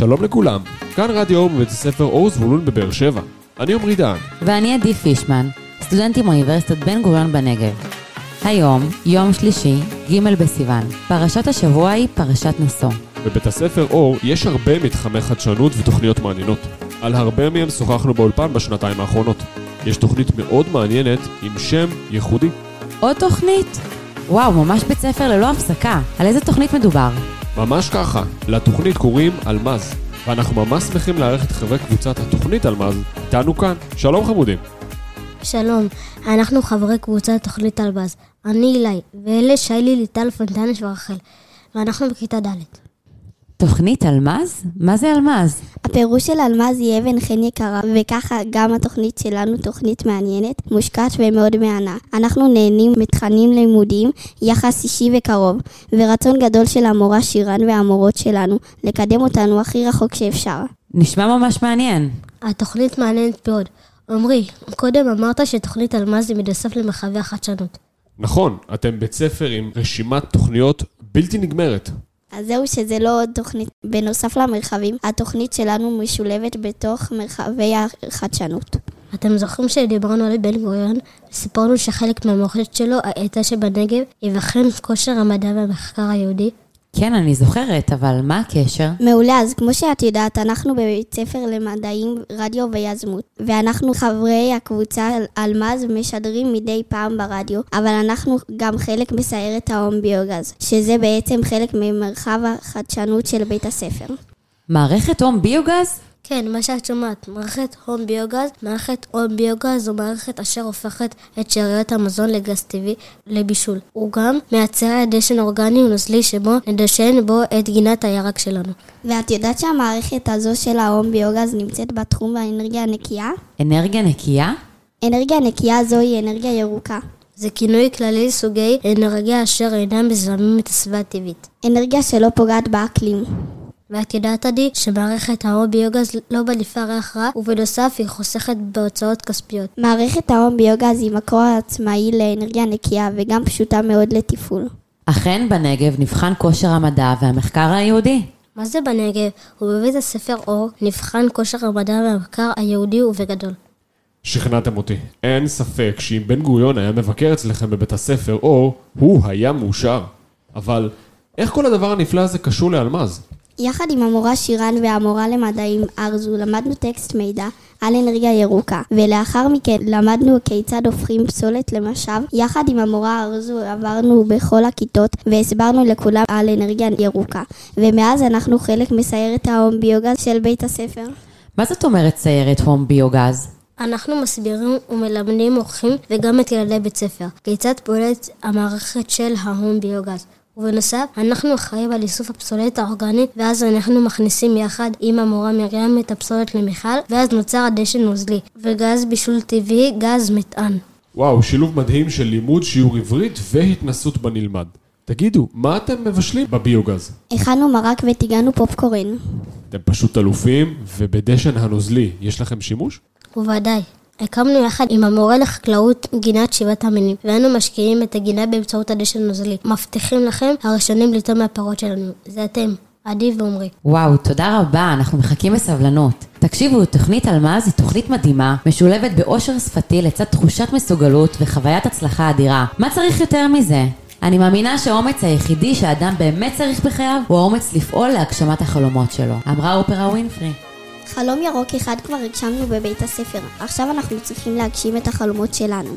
שלום לכולם, כאן רדיו מבית הספר אור זבולון בבאר שבע. אני עמרי דהן. ואני עדי פישמן, סטודנטים מאוניברסיטת בן גוריון בנגב. היום, יום שלישי, ג' בסיוון. פרשת השבוע היא פרשת נשוא. בבית הספר אור יש הרבה מתחמי חדשנות ותוכניות מעניינות. על הרבה מהם שוחחנו באולפן בשנתיים האחרונות. יש תוכנית מאוד מעניינת עם שם ייחודי. עוד תוכנית? וואו, ממש בית ספר ללא הפסקה. על איזה תוכנית מדובר? ממש ככה, לתוכנית קוראים אלמז. ואנחנו ממש שמחים לארח את חברי קבוצת התוכנית אלמז איתנו כאן. שלום חמודים. שלום, אנחנו חברי קבוצת תוכנית אלבז. אני אילי, ואלה שיילי, ליטל, פונטנש ורחל, ואנחנו בכיתה ד'. תוכנית אלמז? מה זה אלמז? הפירוש של אלמז היא אבן חן יקרה, וככה גם התוכנית שלנו תוכנית מעניינת, מושקעת ומאוד מהנה. אנחנו נהנים מתכנים לימודיים, יחס אישי וקרוב, ורצון גדול של המורה שירן והמורות שלנו לקדם אותנו הכי רחוק שאפשר. נשמע ממש מעניין. התוכנית מעניינת מאוד. עמרי, קודם אמרת שתוכנית אלמז היא מדסף למרחבי החדשנות. נכון, אתם בית ספר עם רשימת תוכניות בלתי נגמרת. אז זהו שזה לא עוד תוכנית. בנוסף למרחבים, התוכנית שלנו משולבת בתוך מרחבי החדשנות. אתם זוכרים שדיברנו על בן גוריון, וסיפרנו שחלק מהמורשת שלו הייתה שבנגב יבחן כושר המדע והמחקר היהודי? כן, אני זוכרת, אבל מה הקשר? מעולה, אז כמו שאת יודעת, אנחנו בבית ספר למדעים, רדיו ויזמות, ואנחנו חברי הקבוצה אלמז משדרים מדי פעם ברדיו, אבל אנחנו גם חלק מסיירת ההום ביוגז, שזה בעצם חלק ממרחב החדשנות של בית הספר. מערכת הום ביוגז? כן, מה שאת שומעת, מערכת הום ביוגז, מערכת הום ביוגז זו מערכת אשר הופכת את שאריות המזון לגז טבעי לבישול. הוא גם מייצר דשן אורגני ונוזלי שבו נדשן בו את גינת הירק שלנו. ואת יודעת שהמערכת הזו של ההום ביוגז נמצאת בתחום האנרגיה הנקייה? אנרגיה נקייה? אנרגיה נקייה זוהי אנרגיה ירוקה. זה כינוי כללי לסוגי אנרגיה אשר אינם מזהמים את הסביבה הטבעית. אנרגיה שלא פוגעת באקלים. ואת יודעת, עדי, שמערכת ההום ביוגז לא מניפה ריח רע, ובנוסף היא חוסכת בהוצאות כספיות. מערכת ההום ביוגז היא מקור עצמאי לאנרגיה נקייה וגם פשוטה מאוד לתפעול. אכן בנגב נבחן כושר המדע והמחקר היהודי. מה זה בנגב? ובבית הספר אור נבחן כושר המדע והמחקר היהודי ובגדול. שכנעתם אותי. אין ספק שאם בן גוריון היה מבקר אצלכם בבית הספר אור, הוא היה מאושר. אבל איך כל הדבר הנפלא הזה קשור לאלמז? יחד עם המורה שירן והמורה למדעים ארזו למדנו טקסט מידע על אנרגיה ירוקה ולאחר מכן למדנו כיצד הופכים פסולת למשאב יחד עם המורה ארזו עברנו בכל הכיתות והסברנו לכולם על אנרגיה ירוקה ומאז אנחנו חלק מסיירת ההום ביוגז של בית הספר. מה זאת אומרת סיירת הום ביוגז? אנחנו מסבירים ומלמדים אורחים וגם את ילדי בית ספר כיצד פועלת המערכת של ההום ביוגז. ובנוסף, אנחנו אחראים על איסוף הפסולת האורגנית, ואז אנחנו מכניסים יחד עם המורה מרים את הפסולת למיכל, ואז נוצר הדשן נוזלי, וגז בישול טבעי, גז מטען. וואו, שילוב מדהים של לימוד שיעור עברית והתנסות בנלמד. תגידו, מה אתם מבשלים בביוגז? הכנו מרק וטיגנו פופקורן. אתם פשוט אלופים, ובדשן הנוזלי יש לכם שימוש? ובוודאי. הקמנו יחד עם המורה לחקלאות גינת שבעת המינים, ואנו משקיעים את הגינה באמצעות הדשן הנוזלי. מבטיחים לכם הראשונים לטעום מהפירות שלנו. זה אתם, עדי ועומרי. וואו, תודה רבה, אנחנו מחכים בסבלנות. תקשיבו, תוכנית אלמז היא תוכנית מדהימה, משולבת באושר שפתי לצד תחושת מסוגלות וחוויית הצלחה אדירה. מה צריך יותר מזה? אני מאמינה שהאומץ היחידי שאדם באמת צריך בחייו הוא האומץ לפעול להגשמת החלומות שלו. אמרה אופרה ווינפרי. חלום ירוק אחד כבר הגשמנו בבית הספר, עכשיו אנחנו צריכים להגשים את החלומות שלנו.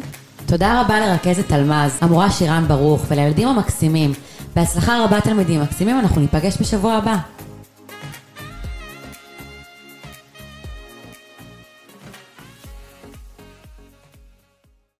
תודה רבה לרכזת אלמז, המורה שירן ברוך ולילדים המקסימים. בהצלחה רבה תלמידים מקסימים, אנחנו ניפגש בשבוע הבא.